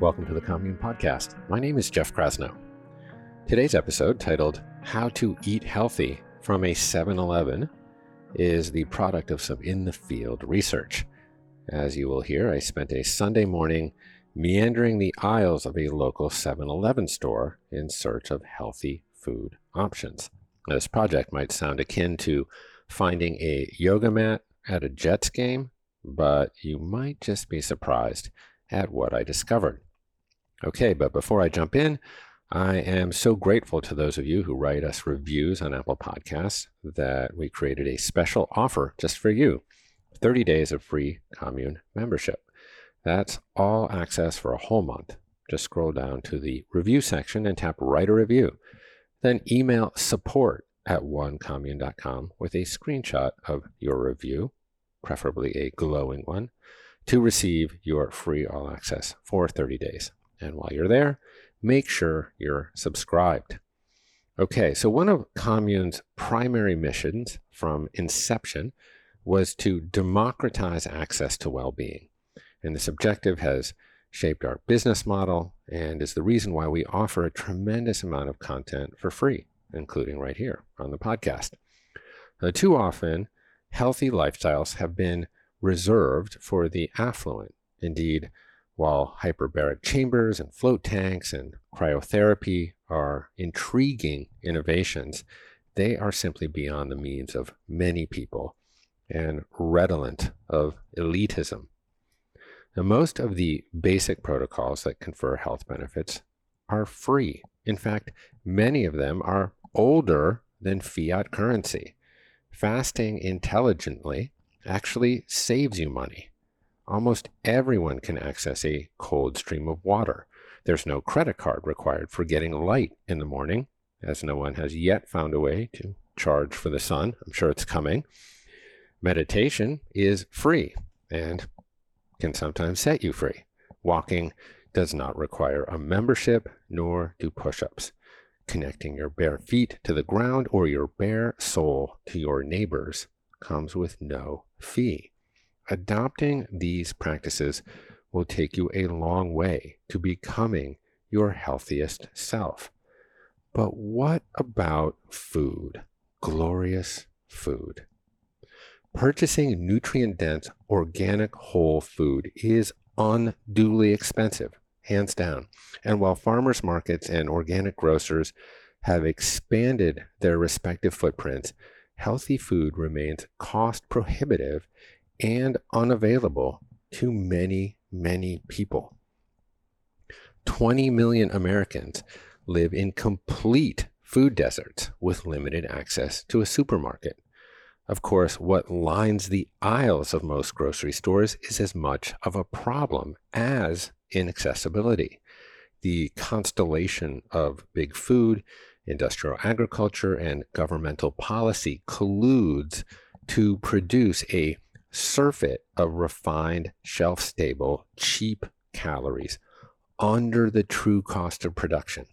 Welcome to the Commune Podcast. My name is Jeff Krasno. Today's episode, titled How to Eat Healthy from a 7 Eleven, is the product of some in the field research. As you will hear, I spent a Sunday morning meandering the aisles of a local 7 Eleven store in search of healthy food options. This project might sound akin to finding a yoga mat at a Jets game, but you might just be surprised at what I discovered. Okay, but before I jump in, I am so grateful to those of you who write us reviews on Apple Podcasts that we created a special offer just for you 30 days of free commune membership. That's all access for a whole month. Just scroll down to the review section and tap write a review. Then email support at onecommune.com with a screenshot of your review, preferably a glowing one, to receive your free all access for 30 days. And while you're there, make sure you're subscribed. Okay, so one of Commune's primary missions from inception was to democratize access to well being. And this objective has shaped our business model and is the reason why we offer a tremendous amount of content for free, including right here on the podcast. Now, too often, healthy lifestyles have been reserved for the affluent. Indeed, while hyperbaric chambers and float tanks and cryotherapy are intriguing innovations, they are simply beyond the means of many people and redolent of elitism now, most of the basic protocols that confer health benefits are free. In fact, many of them are older than fiat currency. Fasting intelligently actually saves you money. Almost everyone can access a cold stream of water. There's no credit card required for getting light in the morning, as no one has yet found a way to charge for the sun. I'm sure it's coming. Meditation is free, and can sometimes set you free. Walking does not require a membership, nor do push ups. Connecting your bare feet to the ground or your bare soul to your neighbors comes with no fee. Adopting these practices will take you a long way to becoming your healthiest self. But what about food? Glorious food. Purchasing nutrient dense organic whole food is unduly expensive, hands down. And while farmers markets and organic grocers have expanded their respective footprints, healthy food remains cost prohibitive and unavailable to many, many people. 20 million Americans live in complete food deserts with limited access to a supermarket. Of course, what lines the aisles of most grocery stores is as much of a problem as inaccessibility. The constellation of big food, industrial agriculture, and governmental policy colludes to produce a surfeit of refined, shelf stable, cheap calories under the true cost of production.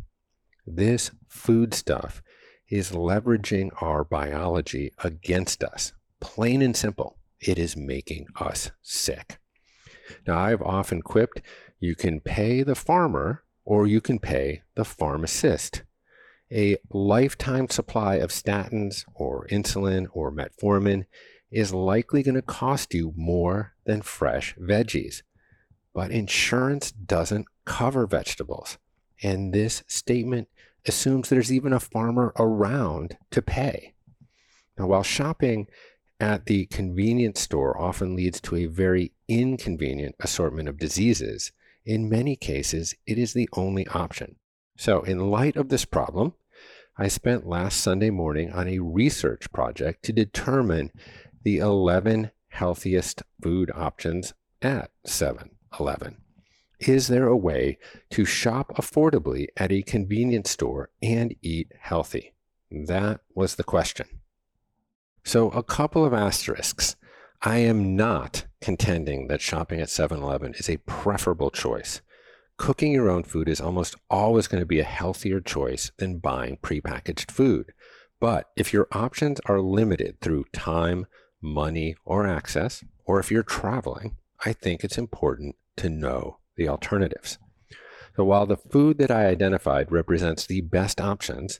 This foodstuff is leveraging our biology against us. Plain and simple, it is making us sick. Now, I've often quipped you can pay the farmer or you can pay the pharmacist. A lifetime supply of statins or insulin or metformin is likely going to cost you more than fresh veggies. But insurance doesn't cover vegetables. And this statement assumes there's even a farmer around to pay. Now, while shopping at the convenience store often leads to a very inconvenient assortment of diseases, in many cases, it is the only option. So, in light of this problem, I spent last Sunday morning on a research project to determine the 11 healthiest food options at 7 Eleven. Is there a way to shop affordably at a convenience store and eat healthy? That was the question. So, a couple of asterisks. I am not contending that shopping at 7 Eleven is a preferable choice. Cooking your own food is almost always going to be a healthier choice than buying prepackaged food. But if your options are limited through time, money, or access, or if you're traveling, I think it's important to know the alternatives. So while the food that I identified represents the best options,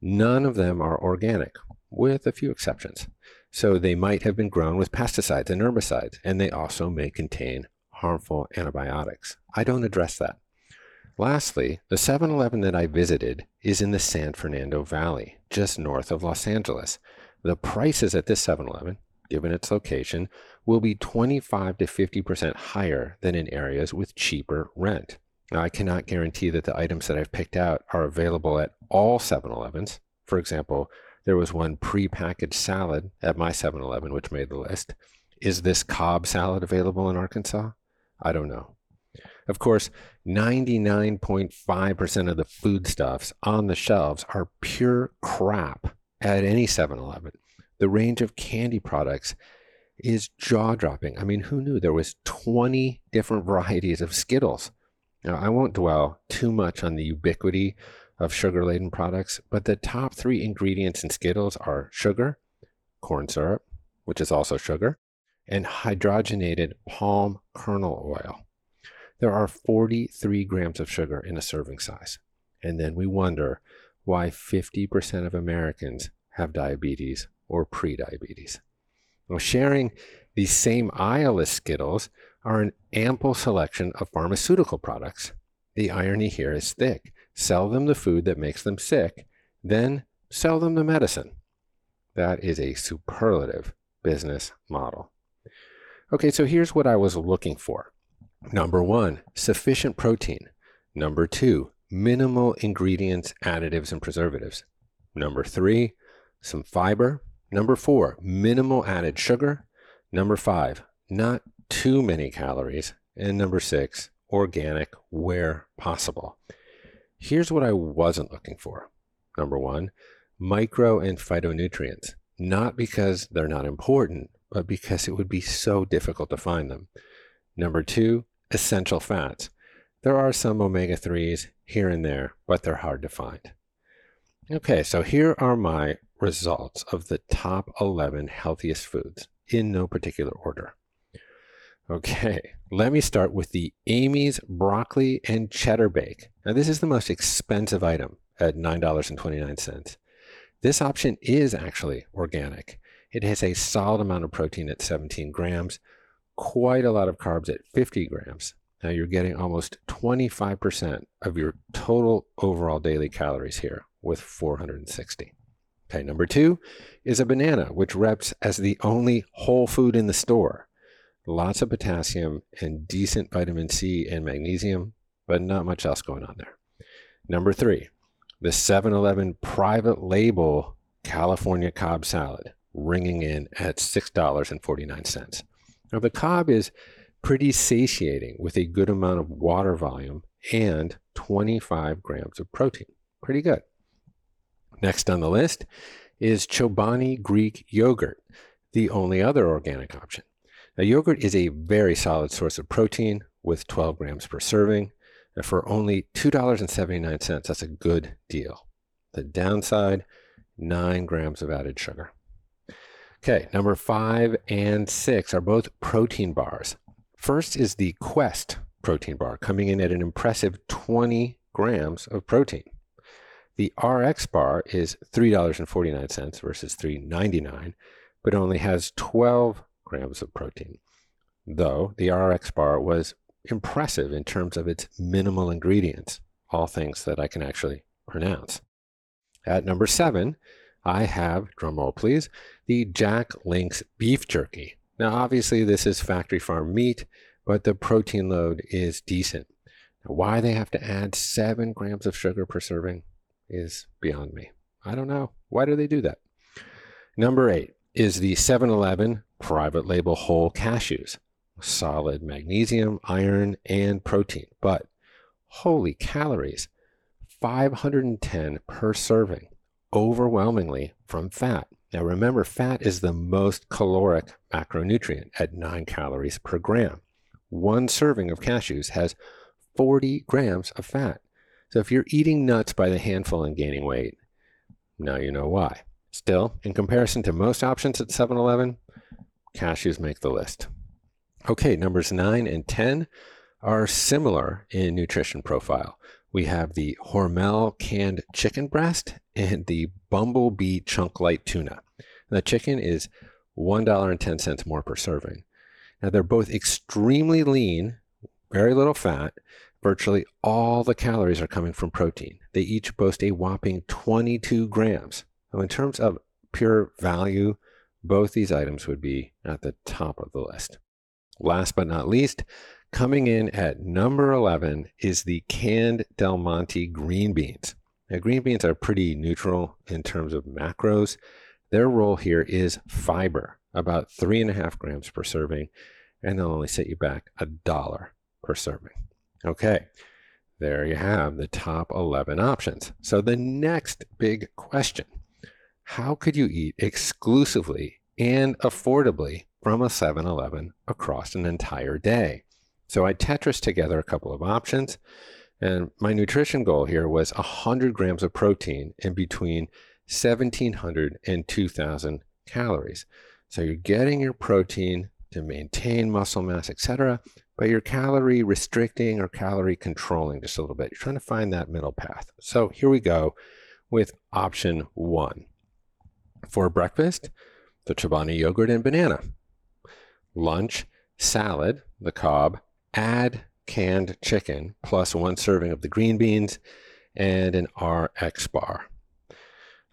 none of them are organic, with a few exceptions. So they might have been grown with pesticides and herbicides, and they also may contain harmful antibiotics. I don't address that. Lastly, the 7 Eleven that I visited is in the San Fernando Valley, just north of Los Angeles. The prices at this 7 Eleven, given its location, will be 25 to 50% higher than in areas with cheaper rent. Now, I cannot guarantee that the items that I've picked out are available at all 7 Elevens. For example, there was one pre-packaged salad at my 7-Eleven which made the list. Is this Cobb salad available in Arkansas? I don't know. Of course, 99.5% of the foodstuffs on the shelves are pure crap at any 7-Eleven. The range of candy products is jaw-dropping. I mean, who knew there was 20 different varieties of Skittles? Now, I won't dwell too much on the ubiquity of sugar laden products, but the top three ingredients in Skittles are sugar, corn syrup, which is also sugar, and hydrogenated palm kernel oil. There are 43 grams of sugar in a serving size. And then we wonder why 50% of Americans have diabetes or prediabetes. Well, sharing these same aisle as Skittles are an ample selection of pharmaceutical products. The irony here is thick sell them the food that makes them sick, then sell them the medicine. That is a superlative business model. Okay, so here's what I was looking for. Number one, sufficient protein. Number two, minimal ingredients, additives, and preservatives. Number three, some fiber. Number four, minimal added sugar. Number five, not too many calories. And number six, organic where possible. Here's what I wasn't looking for. Number one, micro and phytonutrients, not because they're not important, but because it would be so difficult to find them. Number two, essential fats. There are some omega 3s here and there, but they're hard to find. Okay, so here are my results of the top 11 healthiest foods in no particular order. Okay, let me start with the Amy's broccoli and cheddar bake. Now, this is the most expensive item at $9.29. This option is actually organic. It has a solid amount of protein at 17 grams, quite a lot of carbs at 50 grams. Now you're getting almost 25% of your total overall daily calories here with 460. Okay, number two is a banana, which reps as the only whole food in the store lots of potassium and decent vitamin C and magnesium, but not much else going on there. Number three, the 7 Eleven private label California Cobb salad, ringing in at $6.49. Now, the Cobb is pretty satiating with a good amount of water volume and 25 grams of protein. Pretty good. Next on the list is Chobani Greek yogurt, the only other organic option. Now, yogurt is a very solid source of protein with 12 grams per serving. And for only $2.79, that's a good deal. The downside, 9 grams of added sugar. Okay, number five and six are both protein bars. First is the Quest protein bar, coming in at an impressive 20 grams of protein. The RX bar is $3.49 versus $3.99, but only has 12 grams of protein. Though the RX bar was impressive in terms of its minimal ingredients, all things that I can actually pronounce. At number seven, I have, drumroll please, the Jack Links beef jerky. Now, obviously, this is factory farm meat, but the protein load is decent. Now, why they have to add seven grams of sugar per serving is beyond me. I don't know. Why do they do that? Number eight is the 7 Eleven private label whole cashews, solid magnesium, iron, and protein. But holy calories, 510 per serving, overwhelmingly from fat. Now remember, fat is the most caloric macronutrient at 9 calories per gram. One serving of cashews has 40 grams of fat. So if you're eating nuts by the handful and gaining weight, now you know why. Still, in comparison to most options at 7 Eleven, cashews make the list. Okay, numbers 9 and 10 are similar in nutrition profile. We have the Hormel canned chicken breast and the Bumblebee chunk light tuna. The chicken is $1.10 more per serving. Now, they're both extremely lean, very little fat. Virtually all the calories are coming from protein. They each boast a whopping 22 grams. Now, in terms of pure value, both these items would be at the top of the list. Last but not least, coming in at number 11 is the canned Del Monte green beans. Now, green beans are pretty neutral in terms of macros. Their role here is fiber, about three and a half grams per serving, and they'll only set you back a dollar per serving. Okay, there you have the top 11 options. So the next big question how could you eat exclusively and affordably from a 7 Eleven across an entire day? So I Tetris together a couple of options. And my nutrition goal here was 100 grams of protein in between 1700 and 2000 calories. So you're getting your protein to maintain muscle mass, etc., but you're calorie restricting or calorie controlling just a little bit. You're trying to find that middle path. So here we go with option one. For breakfast, the Chobani yogurt and banana. Lunch, salad, the Cobb, add canned chicken plus one serving of the green beans and an RX bar.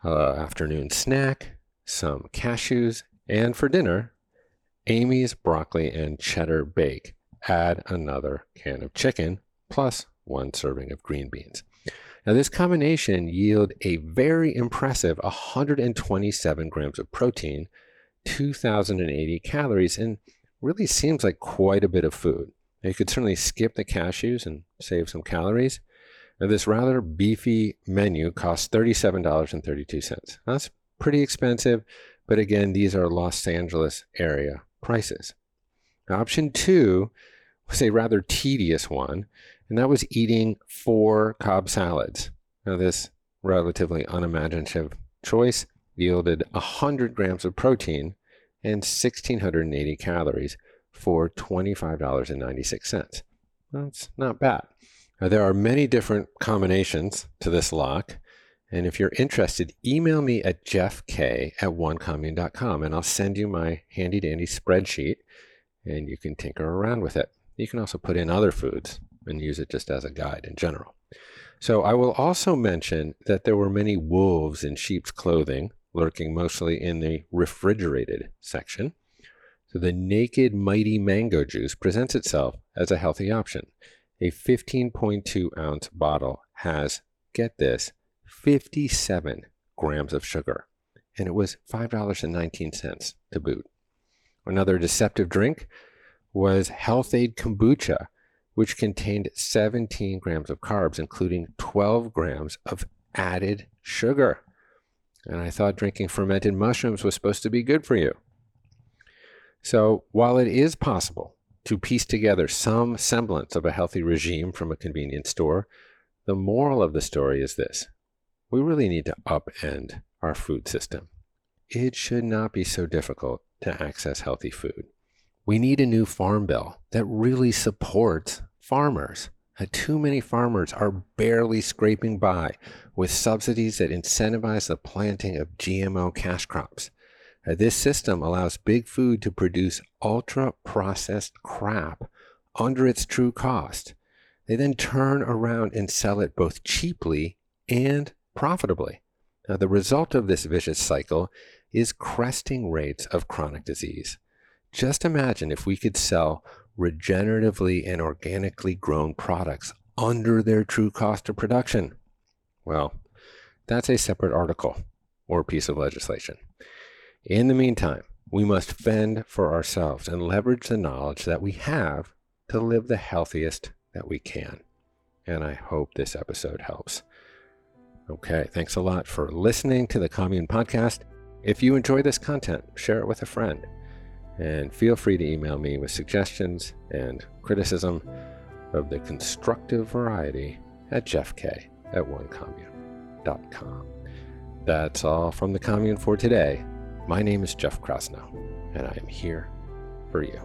Uh, afternoon snack, some cashews, and for dinner, Amy's broccoli and cheddar bake. Add another can of chicken plus one serving of green beans. Now, this combination yield a very impressive 127 grams of protein, 2,080 calories, and really seems like quite a bit of food. Now, you could certainly skip the cashews and save some calories. Now, this rather beefy menu costs $37.32. That's pretty expensive, but again, these are Los Angeles area prices. Option two was a rather tedious one and that was eating four Cobb salads. Now, this relatively unimaginative choice yielded 100 grams of protein and 1,680 calories for $25.96. That's not bad. Now, there are many different combinations to this lock. And if you're interested, email me at jeffk at onecommune.com and I'll send you my handy dandy spreadsheet and you can tinker around with it. You can also put in other foods and use it just as a guide in general. So I will also mention that there were many wolves in sheep's clothing lurking mostly in the refrigerated section. So the naked mighty mango juice presents itself as a healthy option. A 15.2 ounce bottle has, get this, 57 grams of sugar, and it was $5.19 to boot. Another deceptive drink was Health-Ade kombucha, which contained 17 grams of carbs, including 12 grams of added sugar. And I thought drinking fermented mushrooms was supposed to be good for you. So, while it is possible to piece together some semblance of a healthy regime from a convenience store, the moral of the story is this we really need to upend our food system. It should not be so difficult to access healthy food. We need a new farm bill that really supports farmers. Uh, too many farmers are barely scraping by with subsidies that incentivize the planting of GMO cash crops. Uh, this system allows big food to produce ultra processed crap under its true cost. They then turn around and sell it both cheaply and profitably. Now, the result of this vicious cycle is cresting rates of chronic disease. Just imagine if we could sell regeneratively and organically grown products under their true cost of production. Well, that's a separate article or piece of legislation. In the meantime, we must fend for ourselves and leverage the knowledge that we have to live the healthiest that we can. And I hope this episode helps. Okay, thanks a lot for listening to the Commune Podcast. If you enjoy this content, share it with a friend. And feel free to email me with suggestions and criticism of the constructive variety at jeffk at onecommune.com. That's all from the commune for today. My name is Jeff Krasno, and I am here for you.